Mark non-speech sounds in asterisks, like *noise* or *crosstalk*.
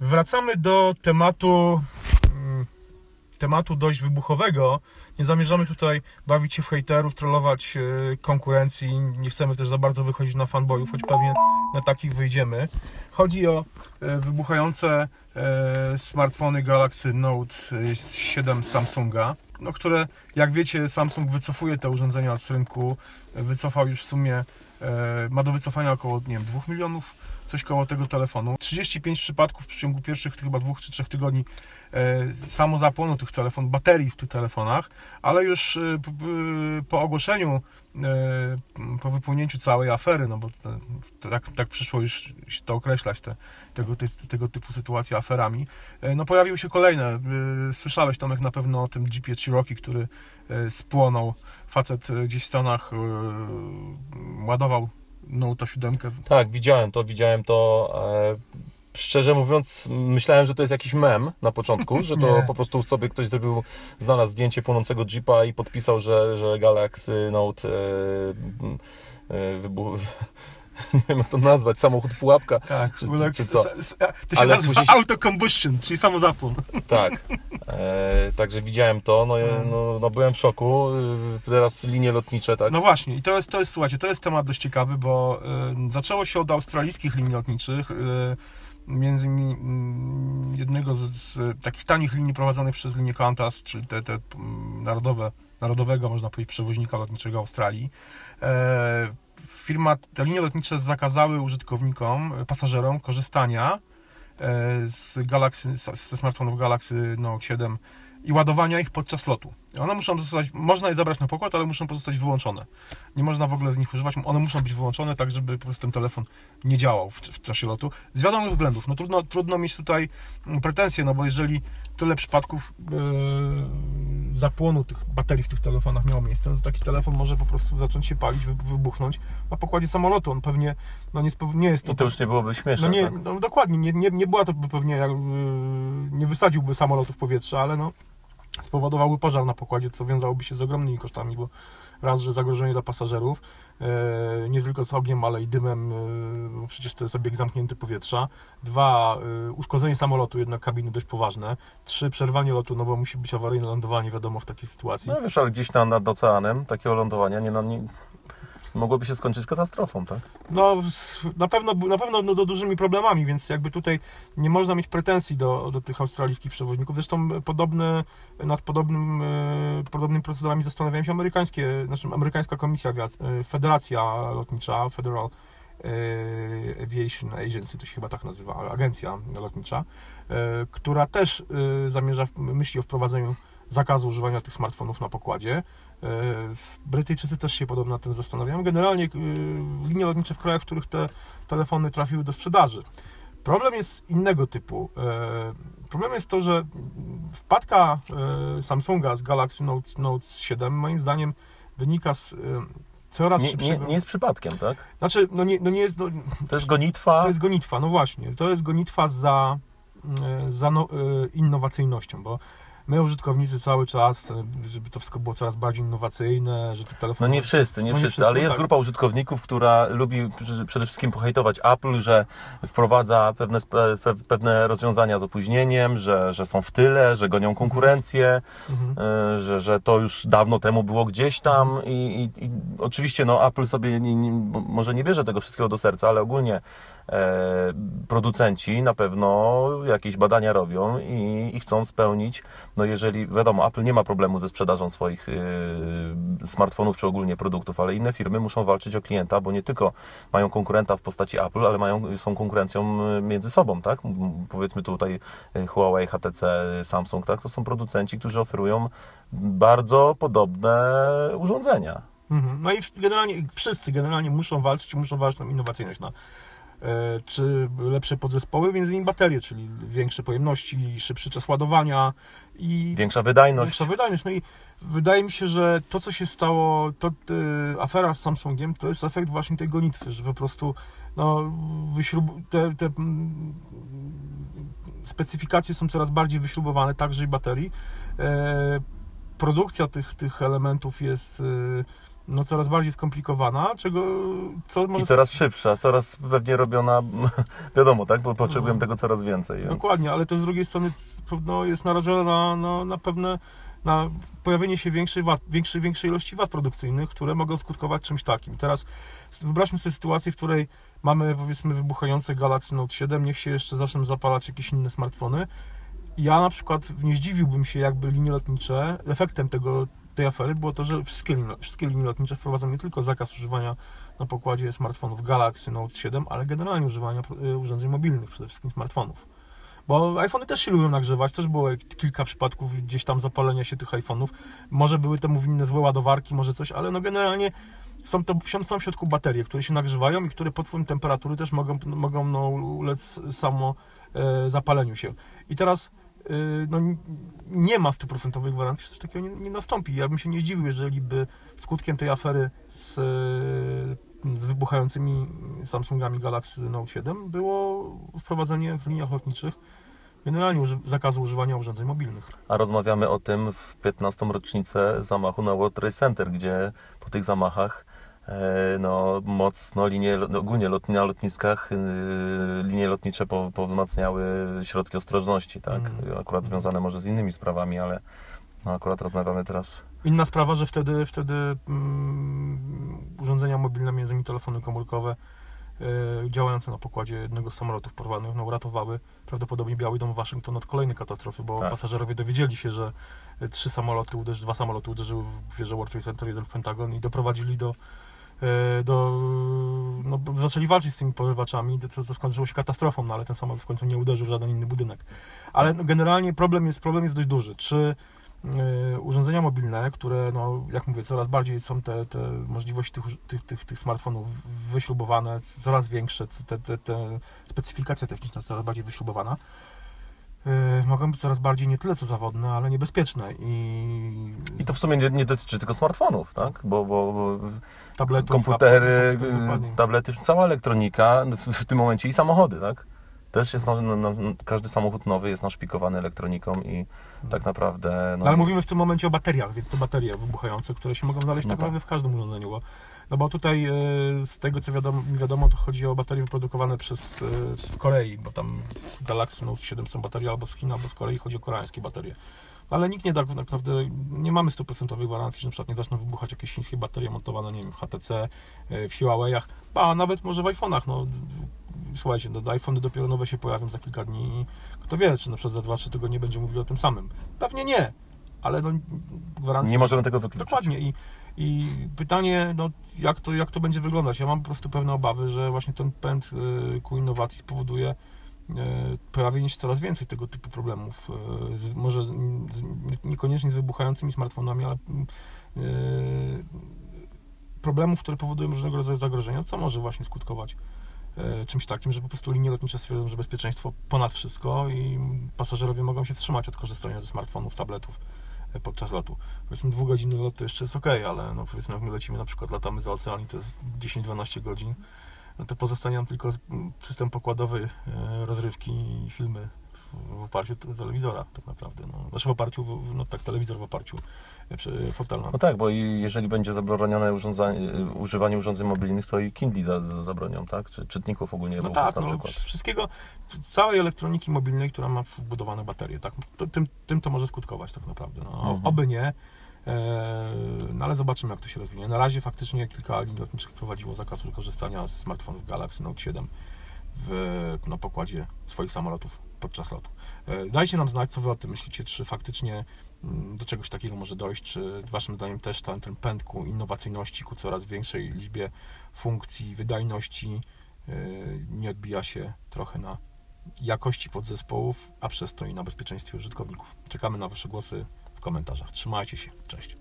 Wracamy do tematu mm, tematu dość wybuchowego. Nie zamierzamy tutaj bawić się w hejterów, trollować e, konkurencji. Nie chcemy też za bardzo wychodzić na fanboyów, choć pewnie na takich wyjdziemy. Chodzi o e, wybuchające e, smartfony Galaxy Note 7 Samsunga, no, które jak wiecie Samsung wycofuje te urządzenia z rynku. Wycofał już w sumie, ma do wycofania około nie wiem, 2 milionów coś koło tego telefonu. 35 przypadków w przeciągu pierwszych chyba dwóch czy trzech tygodni e, samo zapłonu tych telefonów, baterii w tych telefonach, ale już e, po ogłoszeniu, e, po wypłynięciu całej afery, no bo tak, tak przyszło już to określać, te, tego, te, tego typu sytuacje aferami, no pojawiły się kolejne. Słyszałeś Tomek na pewno o tym Jeepie Cherokee, który spłonął. Facet gdzieś w Stanach ładował Note 7. Tak, widziałem to, widziałem to. E, szczerze mówiąc, myślałem, że to jest jakiś mem na początku, że to *laughs* po prostu sobie ktoś zrobił, znalazł zdjęcie płonącego Jeepa i podpisał, że, że Galaxy Note e, e, wybuchł nie wiem jak to nazwać, samochód pułapka. Tak, czy, czy, czy co. To się Ale nazywa auto combustion, czyli samozapłon. *laughs* Tak, e, także widziałem to, no, mm. no, no, byłem w szoku. E, teraz linie lotnicze, tak? No właśnie i to jest, to jest słuchajcie, to jest temat dość ciekawy, bo y, zaczęło się od australijskich linii lotniczych, y, między innymi mm, jednego z, z, takich tanich linii prowadzonych przez linię Qantas, czyli te, te narodowe, narodowego, można powiedzieć, przewoźnika lotniczego Australii. E, firma, te linie lotnicze zakazały użytkownikom, pasażerom korzystania e, z Galaxy, ze smartfonów Galaxy Note 7 i ładowania ich podczas lotu. One muszą zostać, można je zabrać na pokład, ale muszą pozostać wyłączone. Nie można w ogóle z nich używać, one muszą być wyłączone tak, żeby po prostu ten telefon nie działał w, w czasie lotu. Z wiadomych względów, no trudno, trudno mieć tutaj pretensje, no bo jeżeli tyle przypadków yy, zapłonu tych baterii w tych telefonach miało miejsce, no to taki telefon może po prostu zacząć się palić, wybuchnąć na pokładzie samolotu. On pewnie no nie, nie jest to... I to już nie byłoby śmieszne. No, nie, tak? no dokładnie, nie, nie, nie była to pewnie, jak, yy, nie wysadziłby samolotu w powietrze, ale no spowodowałby pożar na pokładzie, co wiązałoby się z ogromnymi kosztami, bo raz, że zagrożenie dla pasażerów, e, nie tylko z ogniem, ale i dymem, e, bo przecież to jest obieg zamknięty powietrza. Dwa, e, uszkodzenie samolotu, jednak kabiny dość poważne. Trzy, przerwanie lotu, no bo musi być awaryjne lądowanie, wiadomo, w takiej sytuacji. No wiesz, ale gdzieś tam nad oceanem takiego lądowania nie, no, nie, mogłoby się skończyć katastrofą, tak? No, na pewno, na pewno no, do dużymi problemami, więc jakby tutaj nie można mieć pretensji do, do tych australijskich przewoźników. Zresztą podobne, nad podobnym, e, podobnymi procedurami zastanawiają się amerykańskie, znaczy amerykańska komisja, e, federacja lotnicza, Federal e, Aviation Agency, to się chyba tak nazywa, agencja lotnicza, która też zamierza, myśli o wprowadzeniu zakazu używania tych smartfonów na pokładzie. E, Brytyjczycy też się podobno nad tym zastanawiają. Generalnie e, linie lotnicze w krajach, w których te telefony trafiły do sprzedaży. Problem jest innego typu. E, problem jest to, że wpadka Samsunga z Galaxy Note, Note 7 moim zdaniem wynika z coraz nie, szybszego... Nie, nie jest przypadkiem, tak? Znaczy, no nie, no nie jest... No, to jest gonitwa... To jest gonitwa, no właśnie. To jest gonitwa za, za no, innowacyjnością, bo my użytkownicy cały czas, żeby to wszystko było coraz bardziej innowacyjne, że te telefony... No nie wszyscy, nie, no nie wszyscy, ale jest tak. grupa użytkowników, która lubi przede wszystkim pohejtować Apple, że wprowadza pewne, pewne rozwiązania z opóźnieniem, że, że są w tyle, że gonią konkurencję, mhm. E, że, że to już dawno temu było gdzieś tam i, i, i oczywiście no, Apple sobie nie, nie, może nie bierze tego wszystkiego do serca, ale ogólnie E, producenci na pewno jakieś badania robią i, i, chcą spełnić, no jeżeli wiadomo, Apple nie ma problemu ze sprzedażą swoich y, smartfonów czy ogólnie produktów, ale inne firmy muszą walczyć o klienta, bo nie tylko mają konkurenta w postaci Apple, ale mają, są konkurencją między sobą, tak? Powiedzmy tutaj Huawei, HTC, Samsung, tak? To są producenci, którzy oferują bardzo podobne urządzenia. Mhm. No i generalnie wszyscy generalnie muszą walczyć, muszą walczyć o innowacyjność E, czy lepsze podzespoły, między innymi baterie, czyli większe pojemności, szybszy czas ładowania i większa wydajność. Większa wydajność. No i wydaje mi się, że to, co się stało, to e, afera z Samsungiem, to jest efekt właśnie tej gonitwy, że po prostu no, wyśrub... te, te mm, specyfikacje są coraz bardziej wyśrubowane, także i baterii. E, produkcja tych, tych elementów jest no, coraz bardziej skomplikowana, czego co może I coraz szybsza, coraz pewnie robiona, *laughs* wiadomo, tak? Bo potrzebujemy No. tego coraz więcej. Więc... Dokładnie, ale też z drugiej strony no, jest narażona na, na, na pewne na pojawienie się większej, wad, większej, większej ilości wad produkcyjnych, które mogą skutkować czymś takim. Teraz wyobraźmy sobie sytuację, w której mamy powiedzmy wybuchające Galaxy Note 7, niech się jeszcze zaczną zapalać jakieś inne smartfony. Ja na przykład nie zdziwiłbym się, jakby linie lotnicze, efektem tego, tej afery było to, że wszystkie wszystkie linie lotnicze wprowadzą nie tylko zakaz używania na pokładzie smartfonów Galaxy Note 7, ale generalnie używania y, urządzeń mobilnych, przede wszystkim smartfonów. Bo iPhony też się lubią nagrzewać, też było kilka przypadków gdzieś tam zapalenia się tych iPhone'ów. Może były temu winne złe ładowarki, może coś, ale no generalnie są to w środku baterie, które się nagrzewają i które pod wpływem temperatury też mogą, mogą no, ulec samo e, zapaleniu się. I teraz e, no, nie ma stuprocentowej gwarancji, że coś takiego nie, nie, nastąpi. Ja bym się nie zdziwił, jeżeli by skutkiem tej afery z, z wybuchającymi Samsungami Galaxy Note 7 było wprowadzenie w liniach lotniczych generalnie uży zakazu używania urządzeń mobilnych. A rozmawiamy o tym w 15. rocznicę zamachu na World Trade Center, gdzie po tych zamachach no, mocno linie, no, ogólnie lot, na lotniskach y, linie lotnicze po, powzmacniały środki ostrożności, tak? Mm. Akurat związane może z innymi sprawami, ale no, akurat rozmawiamy teraz. Inna sprawa, że wtedy, wtedy mm, urządzenia mobilne, między innymi telefony komórkowe, y, działające na pokładzie jednego z samolotów porwanych, no, uratowały prawdopodobnie Biały Dom Waszyngton od kolejnej katastrofy, bo Tak. pasażerowie dowiedzieli się, że trzy samoloty, uderzy, dwa samoloty uderzyły w wieżę World Trade Center, jeden w Pentagon i doprowadzili do, y, do no, zaczęli walczyć z tymi porywaczami, co, co skończyło się katastrofą, no ale ten samolot w końcu nie uderzył w żaden inny budynek. Ale no, generalnie problem jest, problem jest dość duży. Czy y, urządzenia mobilne, które, no, jak mówię, coraz bardziej są te, te możliwości tych, tych, tych, tych smartfonów wyśrubowane, coraz większe, te, te, te specyfikacja techniczna coraz bardziej wyśrubowana, y, mogą być coraz bardziej nie tyle co zawodne, ale niebezpieczne i, I to w sumie nie, nie dotyczy tylko smartfonów, tak? Bo, bo, bo tabletów, komputery, dokładnie. tablety, cała elektronika w, w tym momencie i samochody, tak? Też jest, no, no, no, każdy samochód nowy jest naszpikowany elektroniką i tak naprawdę... No, ale mówimy w tym momencie o bateriach, więc to baterie wybuchające, które się mogą znaleźć No tak tak. naprawdę w każdym urządzeniu. Bo, no bo tutaj e, z tego co wiadomo, mi wiadomo, to chodzi o baterie wyprodukowane przez, e, w Korei, bo tam w Galaxy Note 7 są baterie albo z Chin, albo z Korei, chodzi o koreańskie baterie. Ale nikt nie tak naprawdę, nie mamy 100% gwarancji, że na przykład nie zaczną wybuchać jakieś chińskie baterie montowane, nie wiem, w HTC, e, w Huawei'ach, a nawet może w iPhone'ach, no słuchajcie, no, iPhony dopiero nowe się pojawią za kilka dni i kto wie, czy na przykład za 2-3 tygodnie będzie mówił o tym samym. Pewnie nie, ale no gwarancji... Nie możemy tego wykluczyć. Dokładnie i, i pytanie, no, jak, to, jak to będzie wyglądać? Ja mam po prostu pewne obawy, że właśnie ten pęd y, ku innowacji spowoduje y, pojawienie się coraz więcej tego typu problemów. y, Z, może z, niekoniecznie z wybuchającymi smartfonami, ale problemów, które powodują różnego rodzaju zagrożenia, co może właśnie skutkować czymś takim, że po prostu linie lotnicze stwierdzą, że bezpieczeństwo ponad wszystko i pasażerowie mogą się wstrzymać od korzystania ze smartfonów, tabletów y, podczas lotu. Powiedzmy dwugodzinny lot to jeszcze jest ok, ale no powiedzmy jak my lecimy na przykład latamy za ocean i to jest 10-12 godzin, no to pozostanie nam tylko system pokładowy, y, rozrywki i filmy w- oparciu o telewizora tak naprawdę. No. Znaczy w oparciu, no tak, telewizor w oparciu y, przy fotelu. No tak, bo i jeżeli będzie zabronione urządzanie, używanie urządzeń mobilnych, to i Kindle za, za zabronią, tak? Czy czytników ogólnie No tak, na no, przykład. wszystkiego, całej elektroniki mobilnej, która ma wbudowane baterie, tak, to, tym, tym to może skutkować tak naprawdę. No, Mhm. Oby nie, e, no ale zobaczymy jak to się rozwinie. Na razie faktycznie kilka linii lotniczych wprowadziło zakaz korzystania ze smartfonów Galaxy Note 7 w, na pokładzie swoich samolotów podczas lotu. E, Dajcie nam znać, co Wy o tym myślicie, czy faktycznie mm, do czegoś takiego może dojść, czy Waszym zdaniem też ten, ten pęd ku innowacyjności, ku coraz większej liczbie funkcji, wydajności e, nie odbija się trochę na jakości podzespołów, a przez to i na bezpieczeństwie użytkowników. Czekamy na Wasze głosy w komentarzach. Trzymajcie się. Cześć.